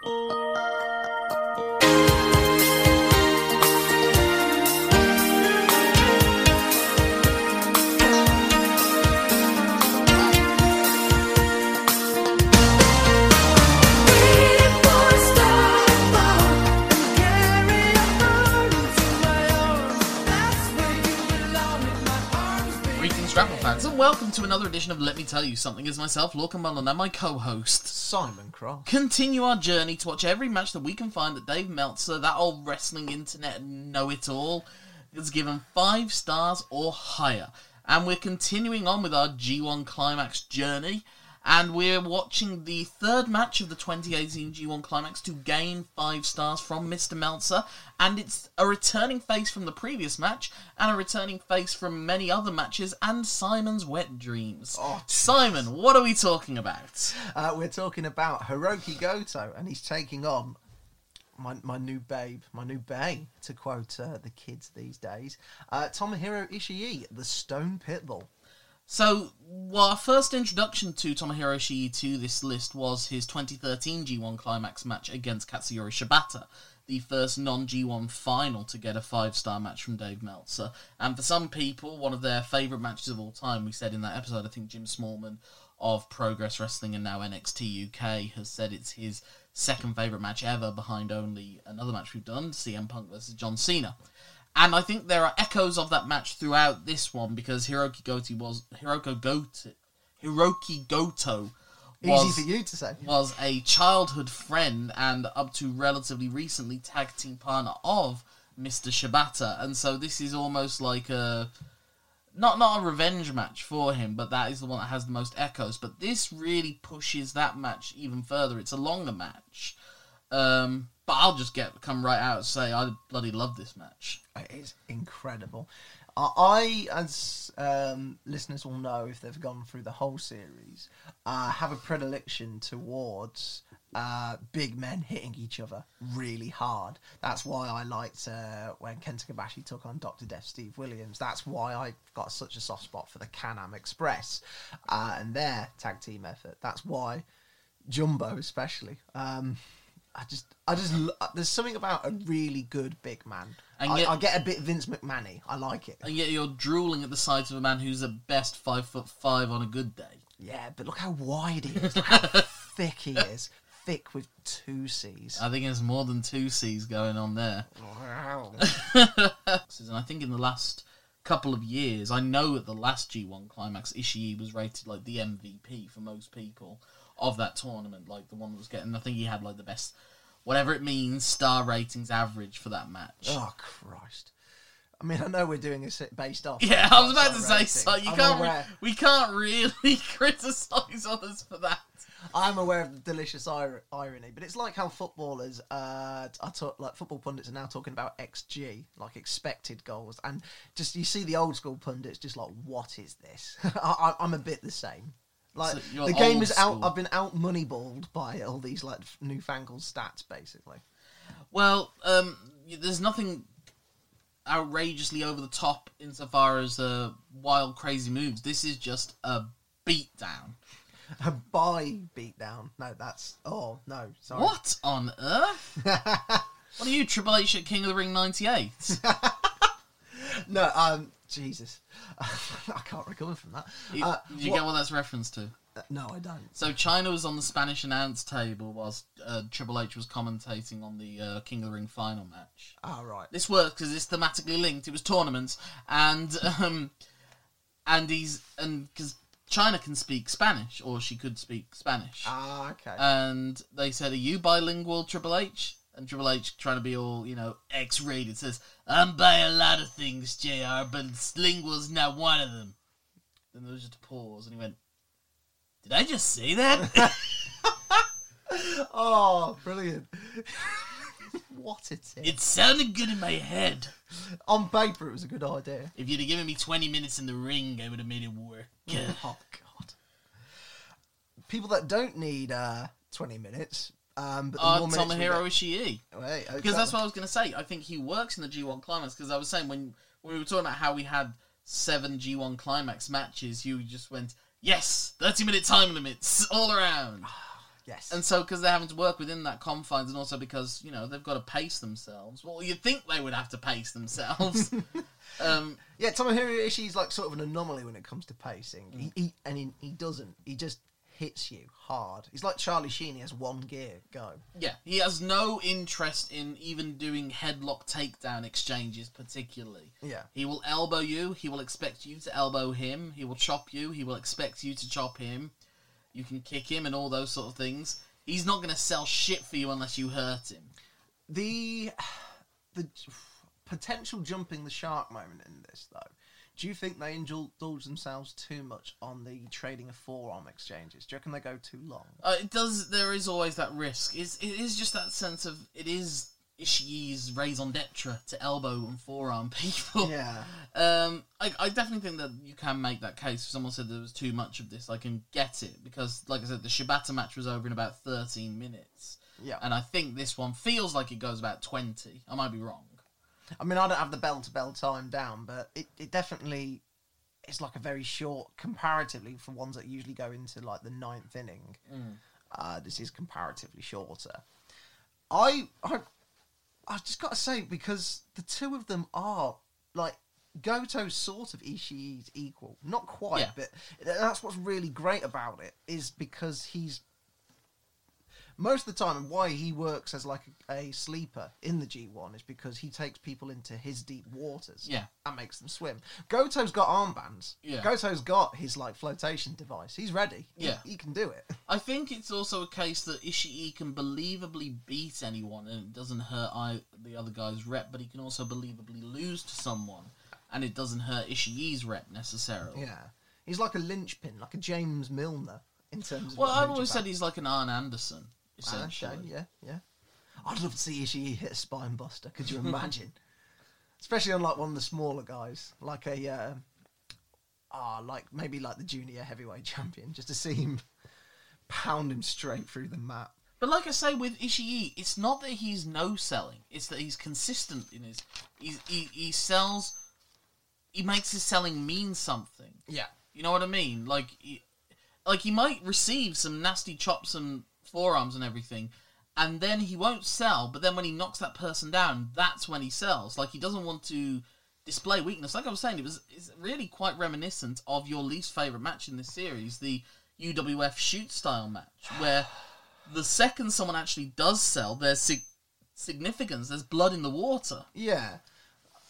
Greetings, and welcome to another edition of Let Me Tell You Something as myself, Lorcan Mullen, and my co-host Simon Cross. continue our journey to watch every match that we can find that Dave Meltzer, that old wrestling internet know-it-all, has given five stars or higher. And we're continuing on with our G1 Climax journey, and we're watching the third match of the 2018 G1 Climax to gain five stars from Mr. Meltzer, and it's a returning face from the previous match, and a returning face from many other matches, and Simon's wet dreams. Oh, Simon, what are we talking about? Uh, we're talking about Hirooki Goto, and he's taking on my, my new babe, my new bae, to quote uh, the kids these days, uh, Tomohiro Ishii, the Stone Pitbull. So, well, our first introduction to Tomohiro Ishii to this list was his 2013 G1 Climax match against Katsuyori Shibata, the first non-G1 final to get a five-star match from Dave Meltzer. And for some people, one of their favourite matches of all time, we said in that episode, I think Jim Smallman of Progress Wrestling and now NXT UK has said it's his second favourite match ever behind only another match we've done, CM Punk versus John Cena. And I think there are echoes of that match throughout this one because Hirooki Goto was Hiroko Goto Hirooki Goto was, Easy for you to say. was a childhood friend and up to relatively recently tag team partner of Mr. Shibata. And so this is almost like a not not a revenge match for him, but that is the one that has the most echoes. But this really pushes that match even further. It's a longer match. Um, but I'll just get come right out and say I bloody love this match. It is incredible. I, as um, listeners will know if they've gone through the whole series, uh, have a predilection towards uh, big men hitting each other really hard. That's why I liked uh, when Kenta Kobashi took on Dr. Death Steve Williams. That's why I got such a soft spot for the Can-Am Express uh, and their tag team effort. That's why Jumbo, especially. Um, I just, I just, uh, there's something about a really good big man. And I, yet- I get a bit Vince McMahon. I like it. And yet you're drooling at the sight of a man who's at best five foot five on a good day. Yeah, but look how wide he is. Look how thick he is. Thick with two C's. I think there's more than two C's going on there. Wow. and I think in the last couple of years, I know at the last G1 Climax, Ishii was rated like the MVP for most people of that tournament. Like the one that was getting, I think he had like the best, whatever it means, star ratings average for that match. oh Christ. I mean, I know we're doing a sit based off. Yeah, I was about to say, so you I'm can't, Aware, we can't really criticize others for that. I'm aware of the delicious ir- irony, but it's like how footballers, uh, I talk like football pundits are now talking about XG, like expected goals, and just you see the old school pundits just like, what is this? I, I, I'm a bit the same. Like So the game is out. school. I've been out moneyballed by all these like newfangled stats, basically. Well, um, there's nothing outrageously over the top insofar as uh, wild, crazy moves. This is just a beatdown. A buy beatdown. No, that's oh no, sorry. What on earth? what are you, Triple H at King of the Ring '98? No, um, Jesus, I can't recover from that. You- Uh, you what- get what that's reference to? uh, No, I don't. So Chyna was on the Spanish announce table whilst uh, Triple H was commentating on the uh, King of the Ring final match. Ah, right. This works because it's thematically linked. It was tournaments, and um, and he's and because Chyna can speak Spanish, or she could speak Spanish, Ah, okay. and they said, "Are you bilingual, Triple H?" And Triple H, trying to be all you know X-rated, says, "I'm by a lot of things, JR, but lingual's not one of them." Then there was just a pause, and he went, "Did I just say that?" oh, brilliant. what a tip. it sounded good in my head. On paper, it was a good idea. If you'd have given me 20 minutes in the ring, I would have made it work. Oh, God. People that don't need uh, 20 minutes, um, but the Uh, Tomohiro Ishii. Wait, okay. Because that's what I was going to say. I think he works in the G1 Climax. Because I was saying, when, when we were talking about how we had seven G1 Climax matches, you just went, yes, 30 minute time limits all around. Yes. And so, because they're having to work within that confines, and also because you know they've got to pace themselves. Well, you'd think they would have to pace themselves. um, yeah, Tomohiro Ishii's like sort of an anomaly when it comes to pacing. He, he and he, he doesn't. He just hits you hard. He's like Charlie Sheen. He has one gear. Go. yeah, he has no interest in even doing headlock takedown exchanges, particularly. Yeah. He will elbow you. He will expect you to elbow him. He will chop you. He will expect you to chop him. You can kick him and all those sort of things. He's not going to sell shit for you unless you hurt him. The the potential jumping the shark moment in this though. Do you think they indulge themselves too much on the trading of forearm exchanges? Do you reckon they go too long? Uh, it does. There is always that risk. It's, it is just that sense of it is Ishii's raison d'etre to elbow and forearm people. Yeah. Um, I, I definitely think that you can make that case. If someone said there was too much of this, I can get it because, like I said, the Shibata match was over in about thirteen minutes, Yeah. and I think this one feels like it goes about twenty. I might be wrong. I mean, I don't have the bell to bell time down, but it, it definitely is like a very short, comparatively, for ones that usually go into like the ninth inning. Uh, this is comparatively shorter. I, I, I just got to say because the two of them are like Goto's sort of Ishii's equal, not quite, Yeah. but that's what's really great about it is because he's most of the time, and why he works as like a, a sleeper in the G1 is because he takes people into his deep waters. Yeah. And makes them swim. Goto's got armbands. Yeah. Goto's got his like flotation device. He's ready. Yeah. He, can do it. I think it's also a case that Ishii can believably beat anyone and it doesn't hurt I, the other guy's rep, but he can also believably lose to someone and it doesn't hurt Ishii's rep necessarily. Yeah. He's like a linchpin, like a James Milner in terms of. Well, I've always said he's like an Arn Anderson, essentially. Yeah, yeah. I'd love to see Ishii hit a spine buster. Could you imagine? Especially on like one of the smaller guys, like a, uh, ah, like maybe like the junior heavyweight champion, just to see him pound him straight through the mat. But like I say with Ishii, it's not that he's no selling; it's that he's consistent in his. He's, he he sells. He makes his selling mean something. Yeah, You know what I mean? Like, he, like he might receive some nasty chops and forearms and everything, and then he won't sell. But then when he knocks that person down, that's when he sells. Like he doesn't want to display weakness. Like I was saying, it was it's really quite reminiscent of your least favorite match in this series, the UWF shoot style match, where the second someone actually does sell, there's sig- significance. There's blood in the water. yeah.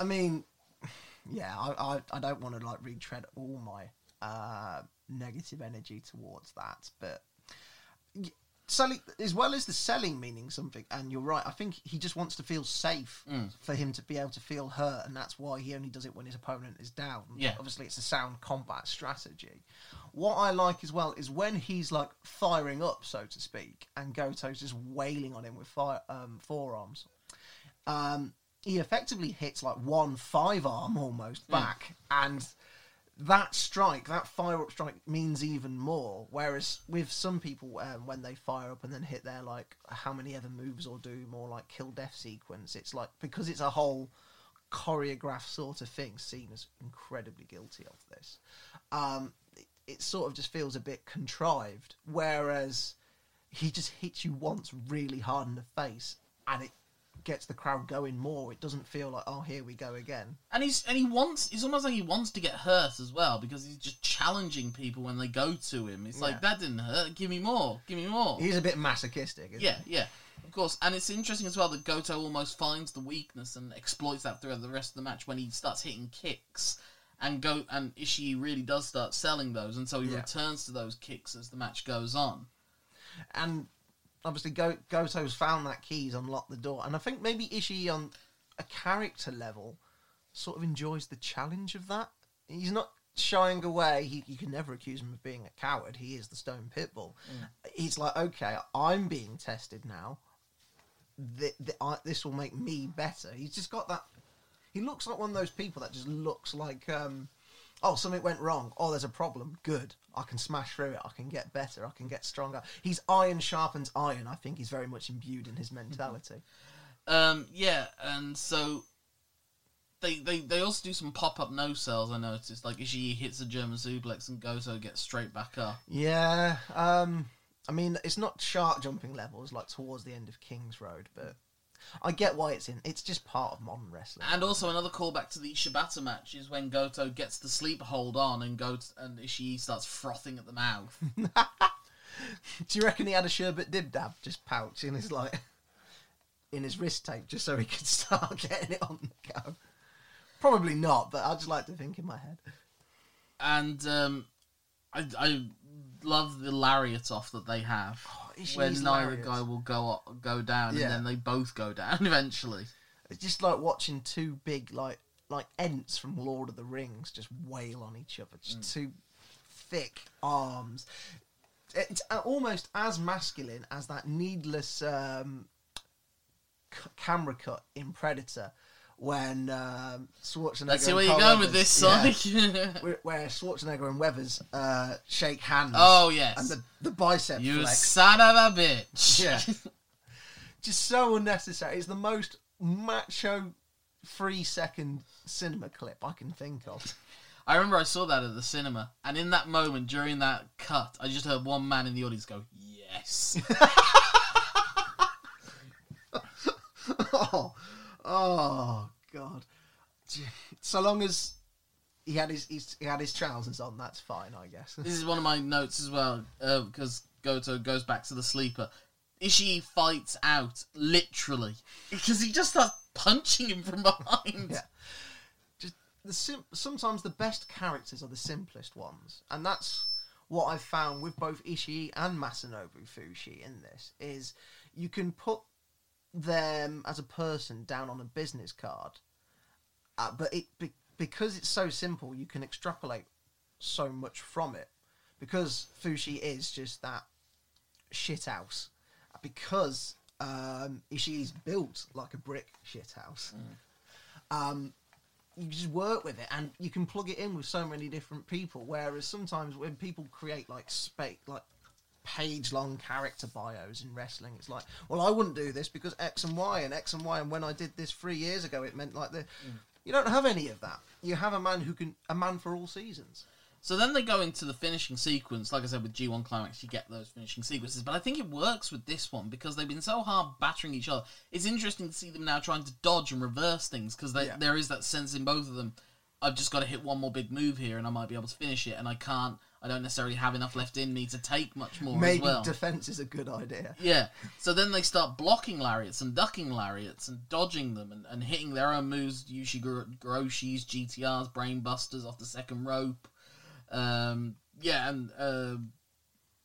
I mean, yeah, I, I, I don't want to like retread all my uh, negative energy towards that, but selling as well as the selling meaning something. And you're right. I think he just wants to feel safe Mm. for him to be able to feel hurt, and that's why he only does it when his opponent is down. Yeah. obviously it's a sound combat strategy. What I like as well is when he's like firing up, so to speak, and Goto's just wailing on him with fire, um, forearms. Um, he effectively hits like one five arm almost back, and that strike, that fire up strike, means even more. Whereas with some people, um, when they fire up and then hit their like how many other moves or do more like kill death sequence, it's like because it's a whole choreographed sort of thing, seen as incredibly guilty of this. Um, it, it sort of just feels a bit contrived. Whereas he just hits you once really hard in the face, and it gets the crowd going more. It doesn't feel like oh here we go again. And he's and he wants. It's almost like he wants to get hurt as well because he's just challenging people when they go to him. It's Yeah. like that didn't hurt. Give me more. Give me more. He's a bit masochistic. Isn't Yeah, yeah, of course. And it's interesting as well that Goto almost finds the weakness and exploits that throughout the rest of the match when he starts hitting kicks. And go and Ishii really does start selling those, and so he Yeah. returns to those kicks as the match goes on. and obviously Go- Goto's found that keys unlocked the door, and I think maybe Ishii on a character level sort of enjoys the challenge of that. He's not shying away. He, you can never accuse him of being a coward. He is the Stone Pitbull. He's like, okay, I'm being tested now. Th- th- I, this will make me better. He's just got that. He looks like one of those people that just looks like, um, oh, something went wrong. Oh, there's a problem. Good. I can smash through it. I can get better. I can get stronger. He's iron sharpens iron. I think he's very much imbued in his mentality. Um, yeah, and so they they, they also do some pop up no cells. I noticed, like Ishii hits a German suplex and Goto gets straight back up. Yeah. Um, I mean, it's not shark jumping levels like towards the end of King's Road, but I get why it's in. It's just part of modern wrestling. And also another callback to the Shibata match is when Goto gets the sleep hold on and Goto and Ishii starts frothing at the mouth. Do you reckon he had a sherbet Dip Dab just pouch in his like in his wrist tape just so he could start getting it on the go? Probably not, but I just like to think in my head. and um, I, I love the lariat off that they have. When neither lariat. guy will go up, go down, Yeah. and then they both go down eventually. It's just like watching two big like like ents from Lord of the Rings just wail on each other. Just two thick arms. It's a- almost as masculine as that needless um, c- camera cut in Predator when um, Schwarzenegger. Let's see where you're going with this, yeah, Sonic. where, where Schwarzenegger and Weathers uh, shake hands. oh yes, and the the bicep you flex. son of a bitch. Yeah. just so unnecessary. It's the most macho three second cinema clip I can think of. I remember I saw that at the cinema, and in that moment during that cut, I just heard one man in the audience go, "Yes." oh, oh God! So long as he had his, his he had his trousers on, that's fine, I guess. this is one of my notes as well, uh, because Goto goes back to the sleeper. Ishii fights out literally because he just starts punching him from behind. Yeah. Just the sim- sometimes the best characters are the simplest ones, and that's what I've found with both Ishii and Masanobu Fuchi in this is you can put them as a person down on a business card, uh, but it be- because it's so simple, you can extrapolate so much from it. Because Fuchi is just that shit house, because um, Ishii's built like a brick shit house. Um, you just work with it and you can plug it in with so many different people. Whereas sometimes when people create like spake like page long character bios in wrestling, it's like, well, I wouldn't do this because X and Y and X and Y, and when I did this three years ago, it meant like the. Mm. You don't have any of that. You have a man who can a man for all seasons. So then they go into the finishing sequence. Like I said, with G1 Climax, you get those finishing sequences. But I think it works with this one because they've been so hard battering each other. It's interesting to see them now trying to dodge and reverse things because Yeah. there is that sense in both of them. I've just got to hit one more big move here and I might be able to finish it. And I can't. I don't necessarily have enough left in me to take much more Maybe as well. defense is a good idea. Yeah. So then they start blocking lariats and ducking lariats and dodging them and, and hitting their own moves. Yushi Groshi's, GTRs, brainbusters off the second rope. Um, yeah, and uh,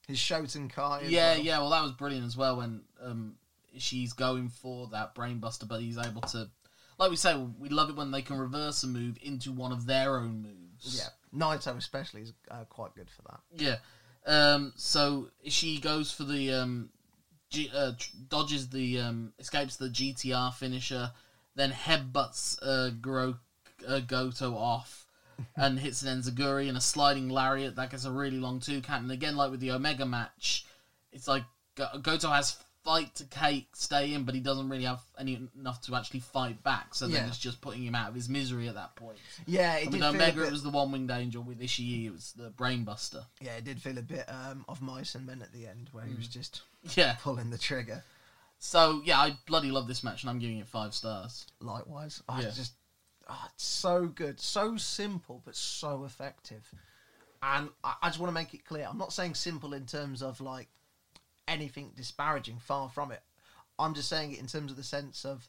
His Shoten Kai. yeah, well. yeah. Well, that was brilliant as well when um, she's going for that brainbuster, but he's able to, like we say, we love it when they can reverse a move into one of their own moves. Yeah, Naito especially is uh, quite good for that. Yeah. Um, so she goes for the um, G, uh, dodges the um, escapes the GTR finisher, then headbutts uh, Goro, uh, Goto off, and hits an Enzuigiri and a sliding lariat that gets a really long two count. And again, like with the Omega match, it's like Go- Goto has fight to Kate stay in, but he doesn't really have any enough to actually fight back. So then Yeah. it's just putting him out of his misery at that point. Yeah, it And did with feel Omega, a bit, it was the one winged angel. With Ishii, it was the brainbuster. yeah, it did feel a bit um, of mice and men at the end where he Mm. was just Yeah. pulling the trigger. So yeah, I bloody love this match, and I'm giving it five stars. Likewise, I Yeah. just oh, it's so good, so simple but so effective. And I, I just want to make it clear: I'm not saying simple in terms of like anything disparaging. Far from it. I'm just saying it in terms of the sense of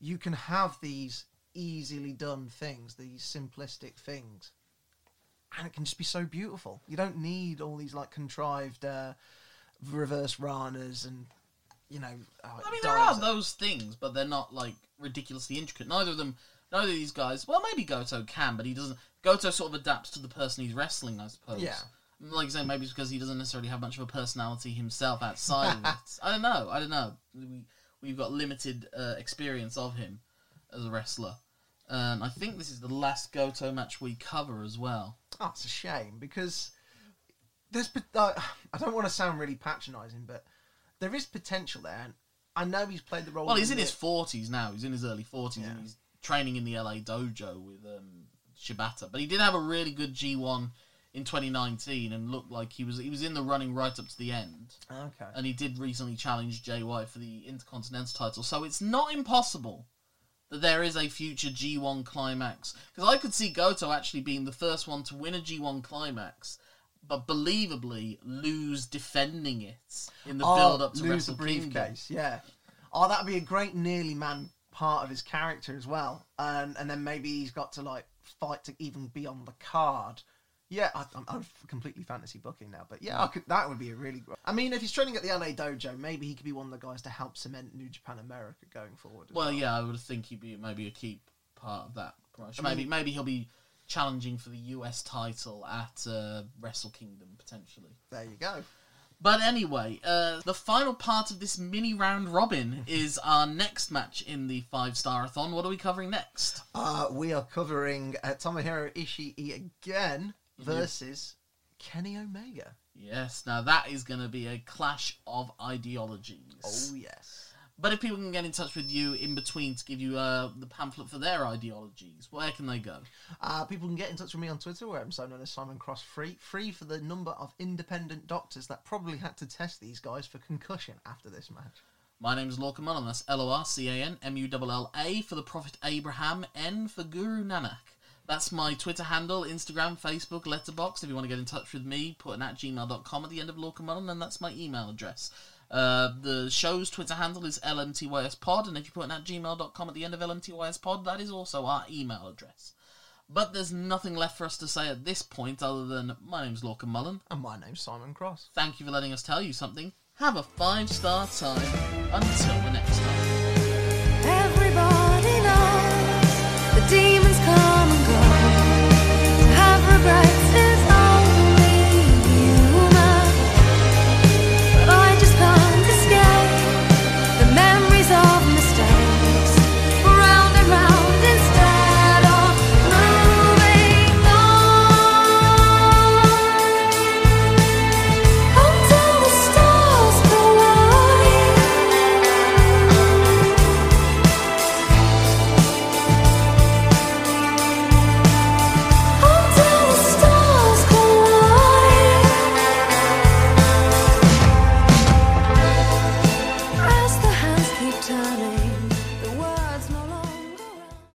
you can have these easily done things, these simplistic things, and it can just be so beautiful. You don't need all these like contrived uh, reverse ranas and you know. uh, I mean, there are those things, but they're not like ridiculously intricate. Neither of them, neither of these guys. Well, maybe Goto can, but he doesn't. Goto sort of adapts to the person he's wrestling, I suppose. Yeah. Like you say, maybe it's because he doesn't necessarily have much of a personality himself outside of it. I don't know. I don't know. We we've got limited uh, experience of him as a wrestler. Um, I think this is the last Goto match we cover as well. Oh, it's a shame because there's. Uh, I don't want to sound really patronising, but there is potential there, and I know he's played the role. Well, he's in his forties now. He's in his early forties, Yeah. and he's training in the LA dojo with um, Shibata. But he did have a really good G one in 2019 and looked like he was he was in the running right up to the end. Okay. And he did recently challenge JY for the Intercontinental title, so it's not impossible that there is a future G1 climax. Because I could see Goto actually being the first one to win a G1 climax, but believably lose defending it in the oh, build up to Oh, lose the Wrestle Kingdom. briefcase. Yeah. Oh, that'd be a great nearly man part of his character as well. And and then maybe he's got to like fight to even be on the card. Yeah, I, I'm, I'm completely fantasy booking now, but yeah, I could, that would be a really. I mean, if he's training at the LA Dojo, maybe he could be one of the guys to help cement New Japan America going forward. as Well, yeah, I would think he'd be maybe a key part of that. promotion. Maybe maybe he'll be challenging for the US title at uh, Wrestle Kingdom potentially. There you go. But anyway, uh, the final part of this mini round robin is our next match in the five star a thon. What are we covering next? Uh, we are covering uh, Tomohiro Ishii again versus Kenny Omega. Yes, now that is going to be a clash of ideologies. Oh yes. But if people can get in touch with you in between to give you uh, the pamphlet for their ideologies, where can they go? Uh, people can get in touch with me on Twitter, where I'm so known as Simon Cross Free. Free for the number of independent doctors that probably had to test these guys for concussion after this match. My name is Lorcan Mullen. That's L O R C A N M U L L A for the Prophet Abraham, N for Guru Nanak. That's my Twitter handle, Instagram, Facebook, Letterboxd. If you want to get in touch with me, put an at gmail.com at the end of Lorcan Mullen, and that's my email address. Uh, the show's Twitter handle is LMTYSPod, and if you put an at gmail.com at the end of LMTYSPod, that is also our email address. But there's nothing left for us to say at this point other than my name's Lorcan Mullen. And my name's Simon Cross. Thank you for letting us tell you something. Have a five star time. Until bright